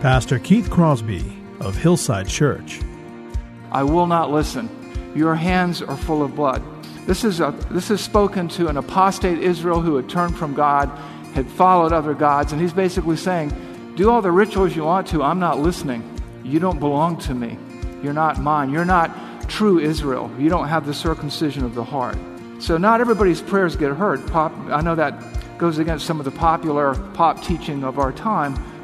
Pastor Keith Crosby of Hillside Church. I will not listen. Your hands are full of blood. This is, a, this is spoken to an apostate Israel who had turned from God, had followed other gods, and he's basically saying, Do all the rituals you want to, I'm not listening. You don't belong to me. You're not mine. You're not true Israel. You don't have the circumcision of the heart. So, not everybody's prayers get heard. Pop, I know that goes against some of the popular pop teaching of our time,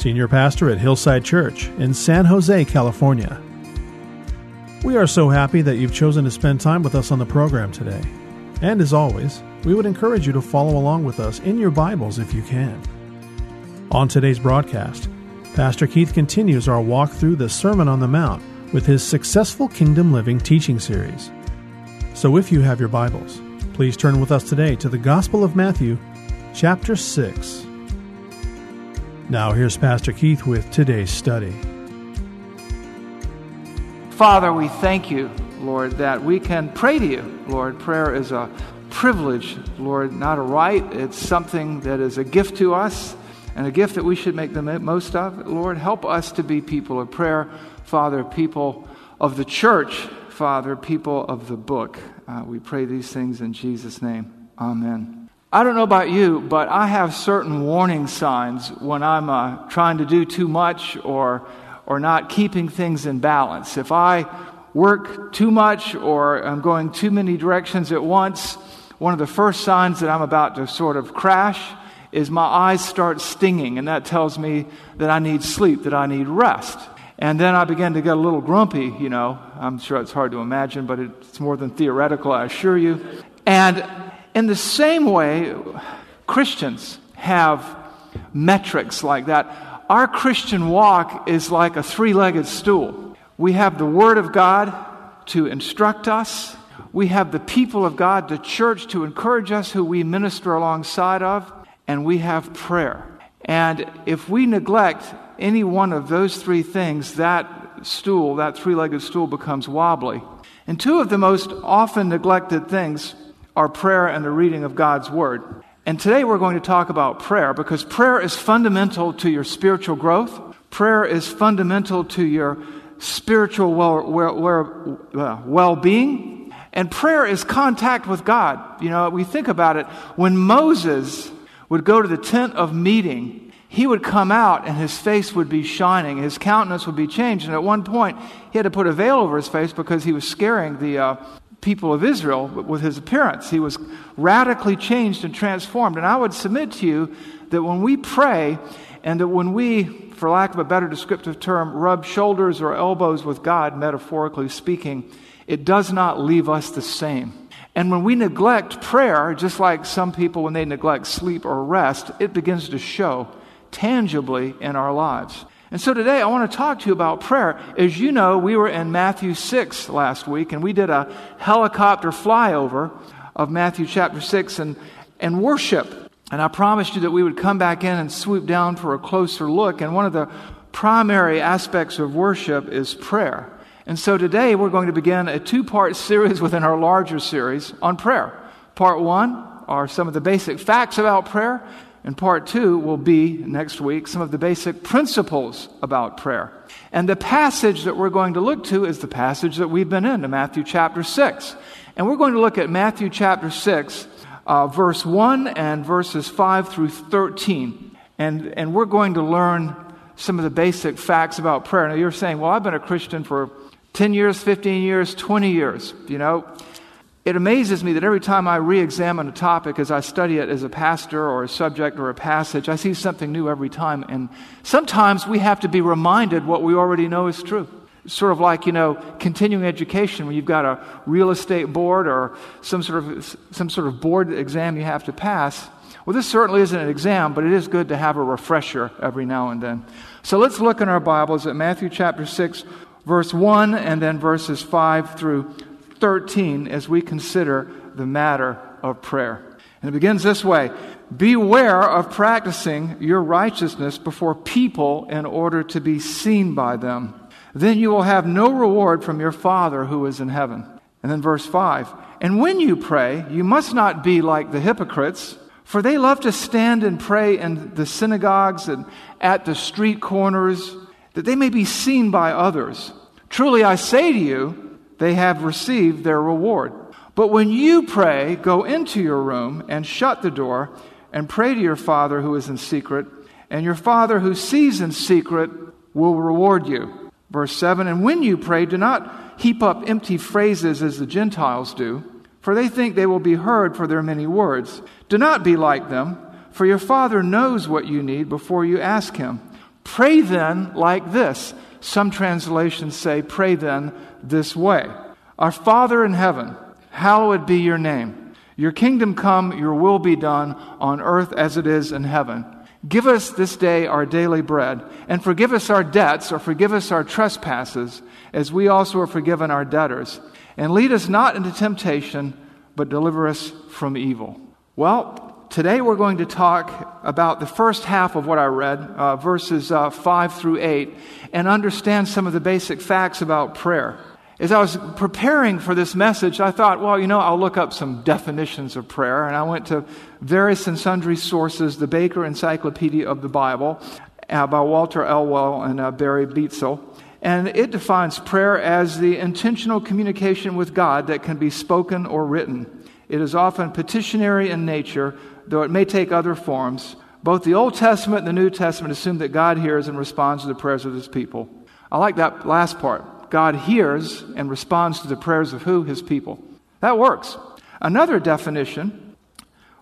Senior Pastor at Hillside Church in San Jose, California. We are so happy that you've chosen to spend time with us on the program today. And as always, we would encourage you to follow along with us in your Bibles if you can. On today's broadcast, Pastor Keith continues our walk through the Sermon on the Mount with his Successful Kingdom Living teaching series. So if you have your Bibles, please turn with us today to the Gospel of Matthew, chapter 6. Now here's Pastor Keith with today's study. Father, we thank you, Lord, that we can pray to you. Lord, prayer is a privilege, Lord, not a right. It's something that is a gift to us and a gift that we should make the most of. Lord, help us to be people of prayer, Father, people of the church, Father, people of the book. Uh, we pray these things in Jesus' name. Amen. I don't know about you, but I have certain warning signs when I'm uh, trying to do too much or, or not keeping things in balance. If I work too much or I'm going too many directions at once, one of the first signs that I'm about to sort of crash is my eyes start stinging, and that tells me that I need sleep, that I need rest. And then I begin to get a little grumpy, you know. I'm sure it's hard to imagine, but it's more than theoretical, I assure you. And in the same way, Christians have metrics like that. Our Christian walk is like a three legged stool. We have the Word of God to instruct us, we have the people of God, the church, to encourage us, who we minister alongside of, and we have prayer. And if we neglect any one of those three things, that stool, that three legged stool, becomes wobbly. And two of the most often neglected things are prayer and the reading of God's Word. And today we're going to talk about prayer because prayer is fundamental to your spiritual growth. Prayer is fundamental to your spiritual well being. And prayer is contact with God. You know, we think about it. When Moses would go to the tent of meeting, he would come out and his face would be shining. His countenance would be changed. And at one point, he had to put a veil over his face because he was scaring the uh, people of Israel with his appearance. He was radically changed and transformed. And I would submit to you that when we pray and that when we, for lack of a better descriptive term, rub shoulders or elbows with God, metaphorically speaking, it does not leave us the same. And when we neglect prayer, just like some people when they neglect sleep or rest, it begins to show tangibly in our lives. And so today I want to talk to you about prayer. As you know, we were in Matthew 6 last week, and we did a helicopter flyover of Matthew chapter 6 and, and worship. And I promised you that we would come back in and swoop down for a closer look. And one of the primary aspects of worship is prayer. And so today we're going to begin a two part series within our larger series on prayer. Part one are some of the basic facts about prayer, and part two will be next week some of the basic principles about prayer. And the passage that we're going to look to is the passage that we've been in, Matthew chapter 6. And we're going to look at Matthew chapter 6, uh, verse 1 and verses 5 through 13. And, and we're going to learn some of the basic facts about prayer. Now, you're saying, well, I've been a Christian for 10 years, 15 years, 20 years. You know, it amazes me that every time I re examine a topic as I study it as a pastor or a subject or a passage, I see something new every time. And sometimes we have to be reminded what we already know is true. It's sort of like, you know, continuing education when you've got a real estate board or some sort of, some sort of board exam you have to pass. Well, this certainly isn't an exam, but it is good to have a refresher every now and then. So let's look in our Bibles at Matthew chapter 6, verse 1, and then verses 5 through 13 as we consider the matter of prayer. And it begins this way Beware of practicing your righteousness before people in order to be seen by them. Then you will have no reward from your Father who is in heaven. And then verse 5 And when you pray, you must not be like the hypocrites, for they love to stand and pray in the synagogues and at the street corners, that they may be seen by others. Truly I say to you, they have received their reward. But when you pray, go into your room and shut the door and pray to your Father who is in secret, and your Father who sees in secret will reward you. Verse 7 And when you pray, do not heap up empty phrases as the Gentiles do, for they think they will be heard for their many words. Do not be like them, for your Father knows what you need before you ask Him. Pray then like this. Some translations say, Pray then this way Our Father in heaven, hallowed be your name. Your kingdom come, your will be done on earth as it is in heaven. Give us this day our daily bread, and forgive us our debts, or forgive us our trespasses, as we also are forgiven our debtors. And lead us not into temptation, but deliver us from evil. Well, today we're going to talk about the first half of what I read, uh, verses uh, 5 through 8, and understand some of the basic facts about prayer. As I was preparing for this message, I thought, well, you know, I'll look up some definitions of prayer. And I went to various and sundry sources, the Baker Encyclopedia of the Bible uh, by Walter Elwell and uh, Barry Beitzel. And it defines prayer as the intentional communication with God that can be spoken or written. It is often petitionary in nature, though it may take other forms. Both the Old Testament and the New Testament assume that God hears and responds to the prayers of his people. I like that last part. God hears and responds to the prayers of who? His people. That works. Another definition,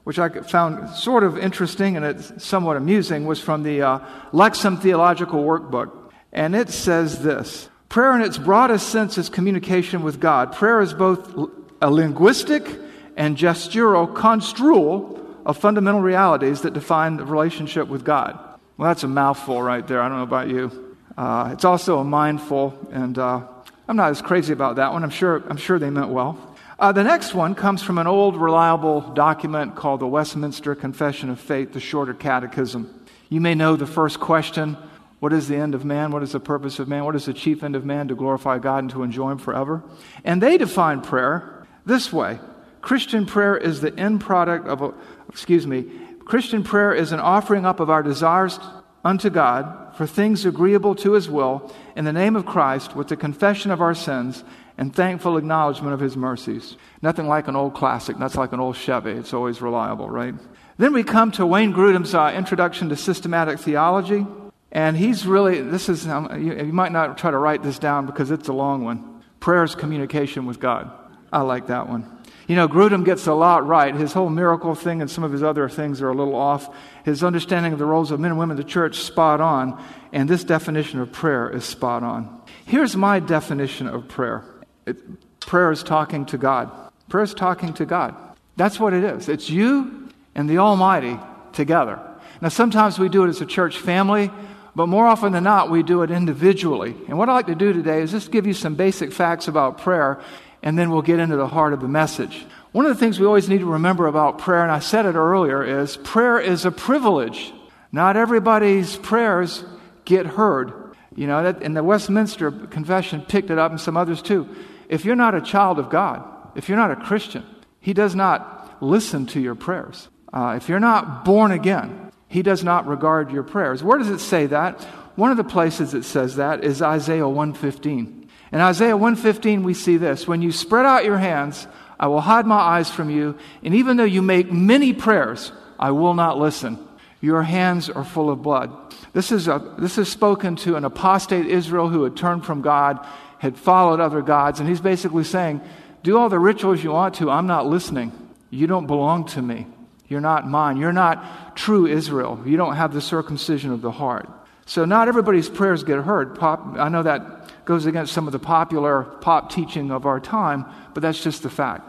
which I found sort of interesting and it's somewhat amusing, was from the uh, Lexham Theological Workbook. And it says this Prayer, in its broadest sense, is communication with God. Prayer is both a linguistic and gestural construal of fundamental realities that define the relationship with God. Well, that's a mouthful right there. I don't know about you. Uh, it's also a mindful, and uh, I'm not as crazy about that one. I'm sure, I'm sure they meant well. Uh, the next one comes from an old, reliable document called the Westminster Confession of Faith, the Shorter Catechism. You may know the first question What is the end of man? What is the purpose of man? What is the chief end of man? To glorify God and to enjoy Him forever. And they define prayer this way Christian prayer is the end product of, a, excuse me, Christian prayer is an offering up of our desires unto God for things agreeable to his will in the name of Christ with the confession of our sins and thankful acknowledgement of his mercies. Nothing like an old classic. That's like an old Chevy. It's always reliable, right? Then we come to Wayne Grudem's uh, Introduction to Systematic Theology. And he's really, this is, um, you, you might not try to write this down because it's a long one. Prayer is communication with God. I like that one. You know, Grudem gets a lot right. His whole miracle thing and some of his other things are a little off. His understanding of the roles of men and women in the church, spot on. And this definition of prayer is spot on. Here's my definition of prayer it, prayer is talking to God. Prayer is talking to God. That's what it is. It's you and the Almighty together. Now, sometimes we do it as a church family, but more often than not, we do it individually. And what I'd like to do today is just give you some basic facts about prayer and then we'll get into the heart of the message. One of the things we always need to remember about prayer, and I said it earlier, is prayer is a privilege. Not everybody's prayers get heard. You know, that, and the Westminster Confession picked it up, and some others too. If you're not a child of God, if you're not a Christian, He does not listen to your prayers. Uh, if you're not born again, He does not regard your prayers. Where does it say that? One of the places it says that is Isaiah 115. In Isaiah 115, we see this When you spread out your hands, I will hide my eyes from you, and even though you make many prayers, I will not listen. Your hands are full of blood. This is, a, this is spoken to an apostate Israel who had turned from God, had followed other gods, and he's basically saying, Do all the rituals you want to, I'm not listening. You don't belong to me. You're not mine. You're not true Israel. You don't have the circumcision of the heart. So, not everybody's prayers get heard. Pop, I know that goes against some of the popular pop teaching of our time, but that's just the fact.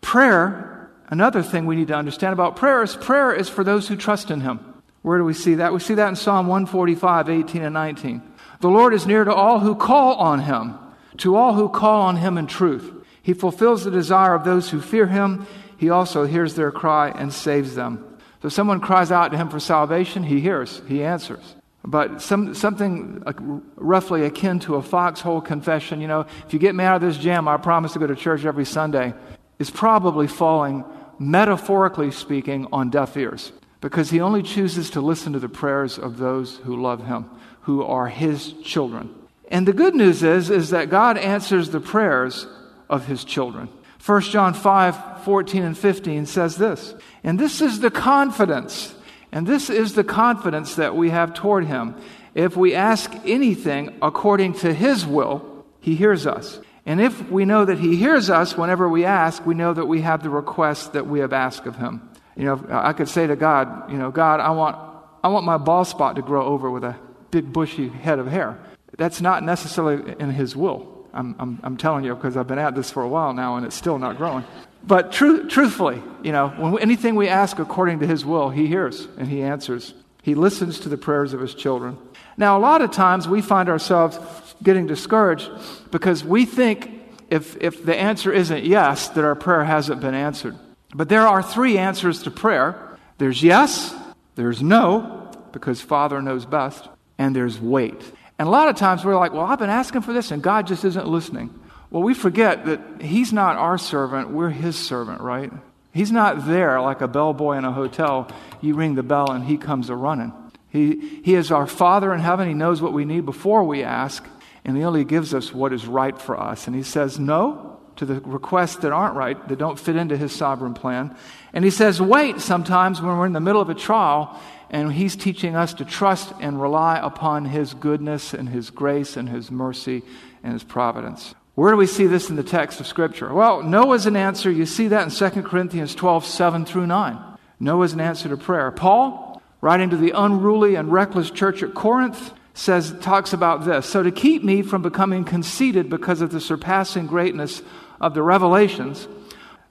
Prayer, another thing we need to understand about prayer is prayer is for those who trust in Him. Where do we see that? We see that in Psalm 145, 18 and 19. The Lord is near to all who call on Him, to all who call on Him in truth. He fulfills the desire of those who fear Him. He also hears their cry and saves them. So, someone cries out to Him for salvation, He hears, He answers. But some, something uh, roughly akin to a foxhole confession, you know, if you get me out of this jam, I promise to go to church every Sunday, is probably falling, metaphorically speaking, on deaf ears. Because he only chooses to listen to the prayers of those who love him, who are his children. And the good news is, is that God answers the prayers of his children. 1 John 5, 14 and 15 says this, and this is the confidence and this is the confidence that we have toward Him. If we ask anything according to His will, He hears us. And if we know that He hears us whenever we ask, we know that we have the request that we have asked of Him. You know, I could say to God, you know, God, I want, I want my bald spot to grow over with a big bushy head of hair. That's not necessarily in His will. I'm, I'm, I'm telling you because I've been at this for a while now and it's still not growing. But tr- truthfully, you know, when anything we ask according to His will, He hears and He answers. He listens to the prayers of His children. Now, a lot of times we find ourselves getting discouraged because we think if, if the answer isn't yes, that our prayer hasn't been answered. But there are three answers to prayer there's yes, there's no, because Father knows best, and there's wait. And a lot of times we're like, well, I've been asking for this, and God just isn't listening. Well, we forget that He's not our servant, we're His servant, right? He's not there like a bellboy in a hotel. You ring the bell and He comes a running. He, he is our Father in heaven. He knows what we need before we ask, and He only gives us what is right for us. And He says no to the requests that aren't right, that don't fit into His sovereign plan. And He says wait sometimes when we're in the middle of a trial, and He's teaching us to trust and rely upon His goodness and His grace and His mercy and His providence. Where do we see this in the text of Scripture? Well, no is an answer. You see that in 2 Corinthians 12, 7 through 9. No is an answer to prayer. Paul, writing to the unruly and reckless church at Corinth, says, talks about this. So to keep me from becoming conceited because of the surpassing greatness of the revelations,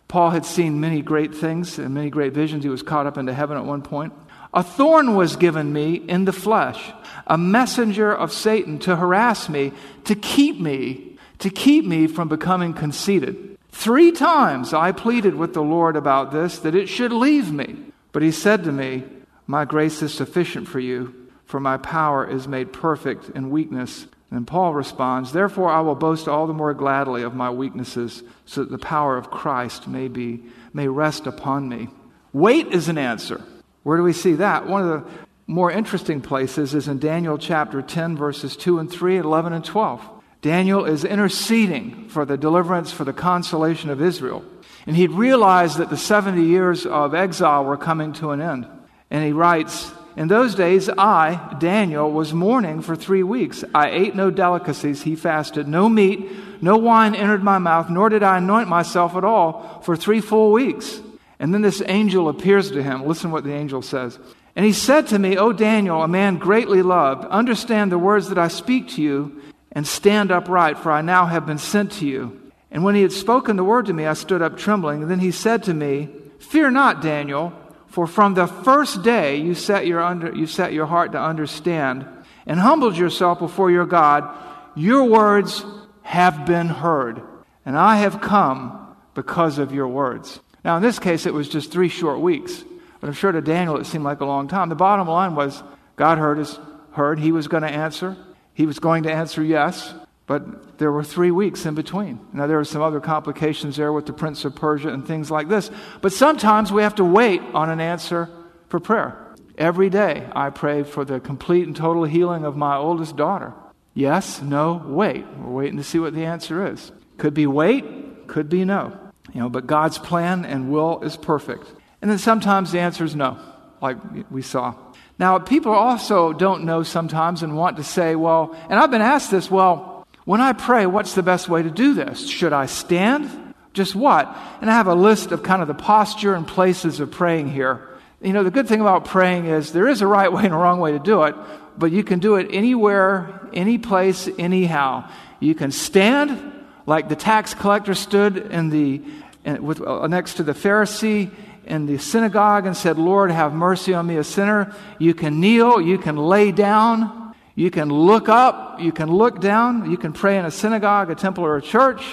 Paul had seen many great things and many great visions. He was caught up into heaven at one point. A thorn was given me in the flesh, a messenger of Satan to harass me, to keep me to keep me from becoming conceited. Three times I pleaded with the Lord about this, that it should leave me. But he said to me, My grace is sufficient for you, for my power is made perfect in weakness. And Paul responds, Therefore I will boast all the more gladly of my weaknesses, so that the power of Christ may be may rest upon me. Wait is an answer. Where do we see that? One of the more interesting places is in Daniel chapter 10, verses 2 and 3, 11 and 12. Daniel is interceding for the deliverance, for the consolation of Israel. And he'd realized that the 70 years of exile were coming to an end. And he writes, In those days, I, Daniel, was mourning for three weeks. I ate no delicacies, he fasted, no meat, no wine entered my mouth, nor did I anoint myself at all for three full weeks. And then this angel appears to him. Listen what the angel says. And he said to me, O Daniel, a man greatly loved, understand the words that I speak to you and stand upright, for I now have been sent to you. And when he had spoken the word to me, I stood up trembling. And then he said to me, Fear not, Daniel, for from the first day you set your, under, you set your heart to understand and humbled yourself before your God, your words have been heard. And I have come because of your words. Now, in this case, it was just three short weeks, but I'm sure to Daniel it seemed like a long time. The bottom line was God heard his heard. He was going to answer. He was going to answer yes, but there were three weeks in between. Now, there were some other complications there with the Prince of Persia and things like this, but sometimes we have to wait on an answer for prayer. Every day I pray for the complete and total healing of my oldest daughter. Yes, no, wait. We're waiting to see what the answer is. Could be wait, could be no. You know, but God's plan and will is perfect. And then sometimes the answer is no, like we saw. Now, people also don't know sometimes and want to say, well, and I've been asked this, well, when I pray, what's the best way to do this? Should I stand? Just what? And I have a list of kind of the posture and places of praying here. You know, the good thing about praying is there is a right way and a wrong way to do it, but you can do it anywhere, any place, anyhow. You can stand like the tax collector stood in the, in, with, uh, next to the Pharisee in the synagogue and said, Lord, have mercy on me, a sinner. You can kneel, you can lay down, you can look up, you can look down, you can pray in a synagogue, a temple, or a church.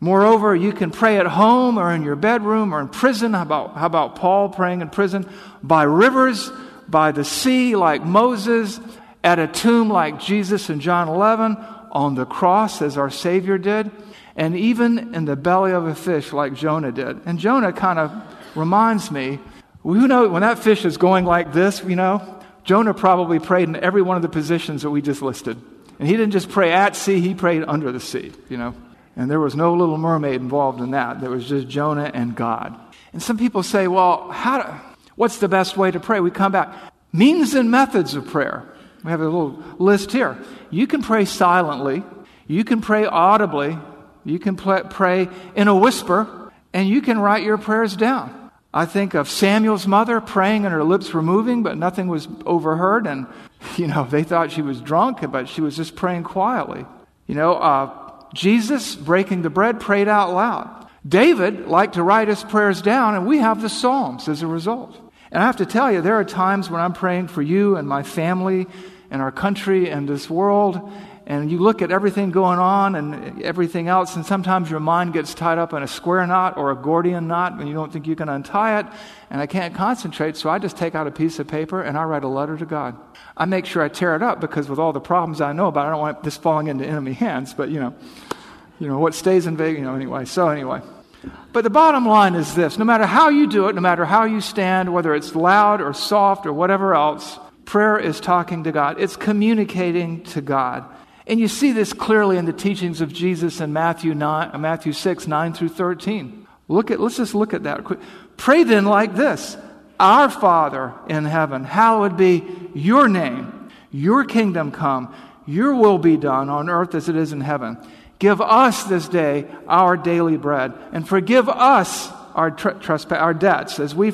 Moreover, you can pray at home or in your bedroom or in prison. How about, how about Paul praying in prison? By rivers, by the sea, like Moses, at a tomb, like Jesus in John 11, on the cross, as our Savior did, and even in the belly of a fish, like Jonah did. And Jonah kind of reminds me, who knows, when that fish is going like this, you know, Jonah probably prayed in every one of the positions that we just listed. And he didn't just pray at sea, he prayed under the sea, you know. And there was no little mermaid involved in that. There was just Jonah and God. And some people say, well, how do, what's the best way to pray? We come back. Means and methods of prayer. We have a little list here. You can pray silently, you can pray audibly, you can pray in a whisper, and you can write your prayers down. I think of Samuel's mother praying and her lips were moving, but nothing was overheard. And, you know, they thought she was drunk, but she was just praying quietly. You know, uh, Jesus, breaking the bread, prayed out loud. David liked to write his prayers down, and we have the Psalms as a result. And I have to tell you, there are times when I'm praying for you and my family and our country and this world, and you look at everything going on and everything else, and sometimes your mind gets tied up in a square knot or a Gordian knot, and you don't think you can untie it, and I can't concentrate, so I just take out a piece of paper and I write a letter to God. I make sure I tear it up because with all the problems I know about, I don't want this falling into enemy hands, but you know, you know what stays in Vegas, you know, anyway. So anyway. But the bottom line is this no matter how you do it, no matter how you stand, whether it's loud or soft or whatever else, prayer is talking to God. It's communicating to God. And you see this clearly in the teachings of Jesus in Matthew, 9, uh, Matthew 6, 9 through 13. Look at, let's just look at that. Pray then like this Our Father in heaven, hallowed be your name, your kingdom come, your will be done on earth as it is in heaven. Give us this day our daily bread, and forgive us our, tr- our debts, as we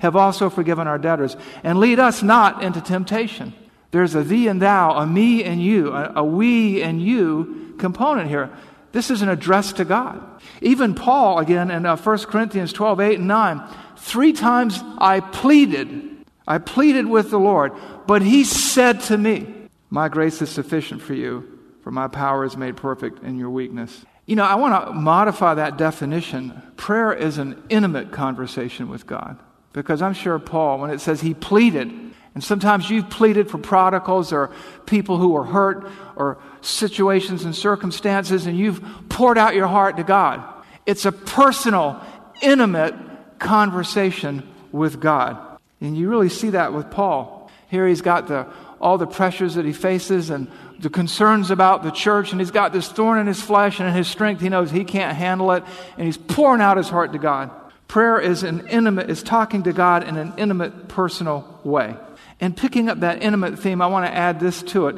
have also forgiven our debtors. And lead us not into temptation there's a thee and thou, a me and you, a, a we and you component here. This is an address to God. Even Paul, again, in uh, 1 Corinthians 12, 8 and 9, three times I pleaded, I pleaded with the Lord, but he said to me, My grace is sufficient for you, for my power is made perfect in your weakness. You know, I want to modify that definition. Prayer is an intimate conversation with God. Because I'm sure Paul, when it says he pleaded, and sometimes you've pleaded for prodigals or people who are hurt or situations and circumstances, and you've poured out your heart to God. It's a personal, intimate conversation with God. And you really see that with Paul. Here he's got the, all the pressures that he faces and the concerns about the church, and he's got this thorn in his flesh and in his strength. He knows he can't handle it, and he's pouring out his heart to God. Prayer is an intimate, is talking to God in an intimate, personal way. And picking up that intimate theme, I want to add this to it.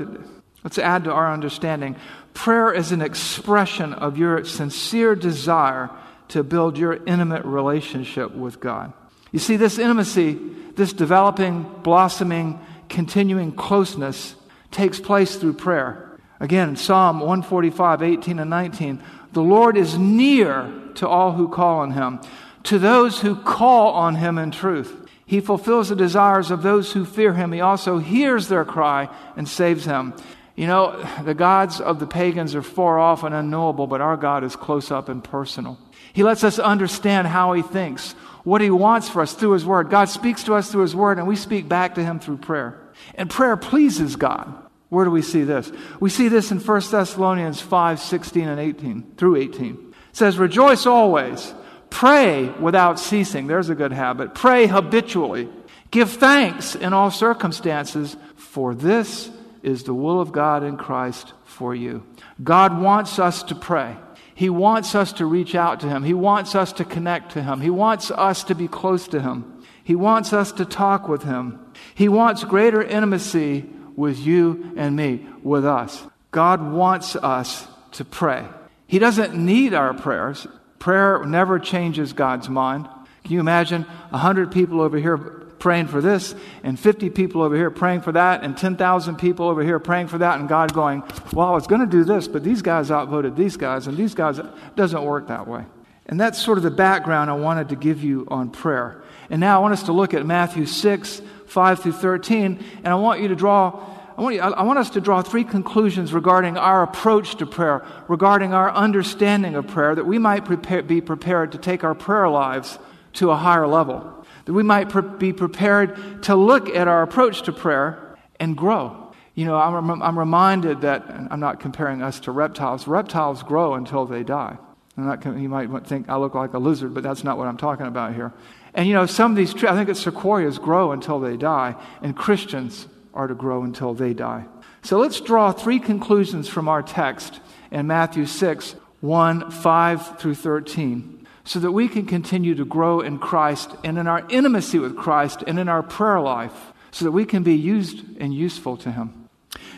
Let's add to our understanding. Prayer is an expression of your sincere desire to build your intimate relationship with God. You see, this intimacy, this developing, blossoming, continuing closeness takes place through prayer. Again, Psalm 145, 18 and 19. The Lord is near to all who call on him, to those who call on him in truth. He fulfills the desires of those who fear him. He also hears their cry and saves them. You know, the gods of the pagans are far off and unknowable, but our God is close up and personal. He lets us understand how He thinks, what He wants for us through His Word. God speaks to us through His Word, and we speak back to Him through prayer. And prayer pleases God. Where do we see this? We see this in 1 Thessalonians 5 16 and 18 through 18. It says, Rejoice always, pray without ceasing. There's a good habit. Pray habitually. Give thanks in all circumstances, for this is the will of God in Christ for you. God wants us to pray. He wants us to reach out to Him. He wants us to connect to Him. He wants us to be close to Him. He wants us to talk with Him. He wants greater intimacy with you and me, with us. God wants us to pray. He doesn't need our prayers. Prayer never changes God's mind. Can you imagine a hundred people over here praying for this, and 50 people over here praying for that, and 10,000 people over here praying for that, and God going, Well, I was going to do this, but these guys outvoted these guys, and these guys, doesn't work that way. And that's sort of the background I wanted to give you on prayer. And now I want us to look at Matthew 6, 5 through 13, and I want you to draw. I want, you, I want us to draw three conclusions regarding our approach to prayer, regarding our understanding of prayer, that we might prepare, be prepared to take our prayer lives to a higher level that we might pre- be prepared to look at our approach to prayer and grow. You know, I'm, I'm reminded that, I'm not comparing us to reptiles, reptiles grow until they die. Not, you might think I look like a lizard, but that's not what I'm talking about here. And you know, some of these, trees, I think it's sequoias grow until they die, and Christians are to grow until they die. So let's draw three conclusions from our text in Matthew 6 1, 5 through 13 so that we can continue to grow in Christ and in our intimacy with Christ and in our prayer life, so that we can be used and useful to Him.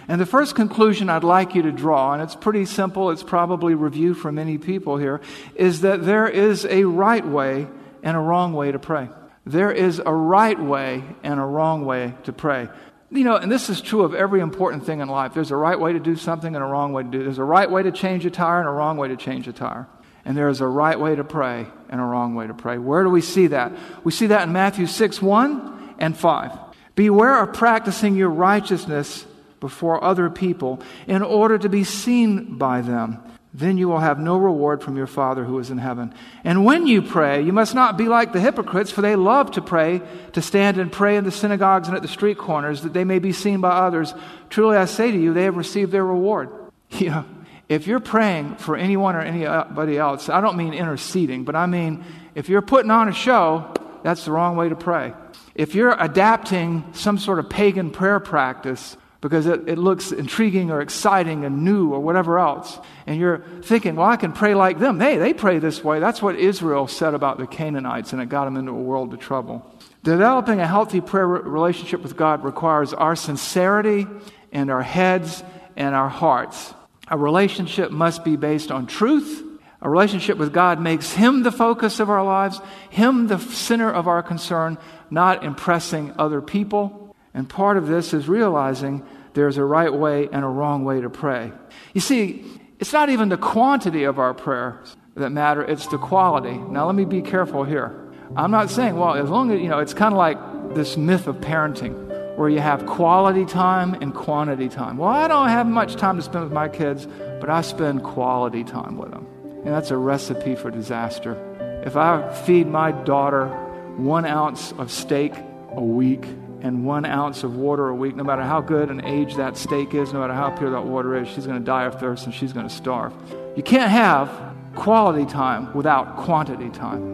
And the first conclusion I'd like you to draw, and it's pretty simple, it's probably review for many people here, is that there is a right way and a wrong way to pray. There is a right way and a wrong way to pray. You know, and this is true of every important thing in life. There's a right way to do something and a wrong way to do it. There's a right way to change a tire and a wrong way to change a tire and there is a right way to pray and a wrong way to pray. Where do we see that? We see that in Matthew 6 1 and 5. Beware of practicing your righteousness before other people in order to be seen by them. Then you will have no reward from your Father who is in heaven. And when you pray, you must not be like the hypocrites, for they love to pray, to stand and pray in the synagogues and at the street corners, that they may be seen by others. Truly I say to you, they have received their reward. You know, if you're praying for anyone or anybody else, I don't mean interceding, but I mean if you're putting on a show, that's the wrong way to pray. If you're adapting some sort of pagan prayer practice because it, it looks intriguing or exciting and new or whatever else, and you're thinking, well, I can pray like them. Hey, they pray this way. That's what Israel said about the Canaanites, and it got them into a world of trouble. Developing a healthy prayer relationship with God requires our sincerity and our heads and our hearts. A relationship must be based on truth. A relationship with God makes Him the focus of our lives, Him the center of our concern, not impressing other people. And part of this is realizing there's a right way and a wrong way to pray. You see, it's not even the quantity of our prayers that matter, it's the quality. Now, let me be careful here. I'm not saying, well, as long as, you know, it's kind of like this myth of parenting where you have quality time and quantity time. Well, I don't have much time to spend with my kids, but I spend quality time with them. And that's a recipe for disaster. If I feed my daughter one ounce of steak a week and one ounce of water a week, no matter how good an age that steak is, no matter how pure that water is, she's going to die of thirst and she's going to starve. You can't have quality time without quantity time.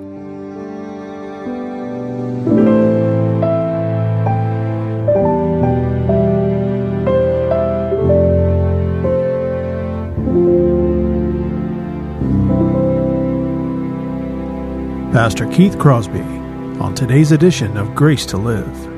Pastor Keith Crosby on today's edition of Grace to Live.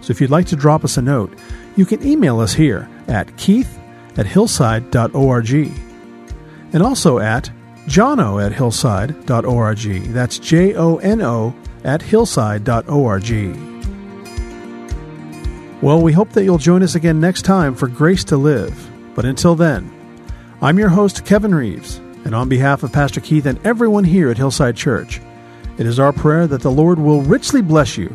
So if you'd like to drop us a note, you can email us here at keith at hillside.org and also at jono at hillside.org. That's J O N O at hillside.org. Well, we hope that you'll join us again next time for Grace to Live. But until then, I'm your host, Kevin Reeves, and on behalf of Pastor Keith and everyone here at Hillside Church, it is our prayer that the Lord will richly bless you.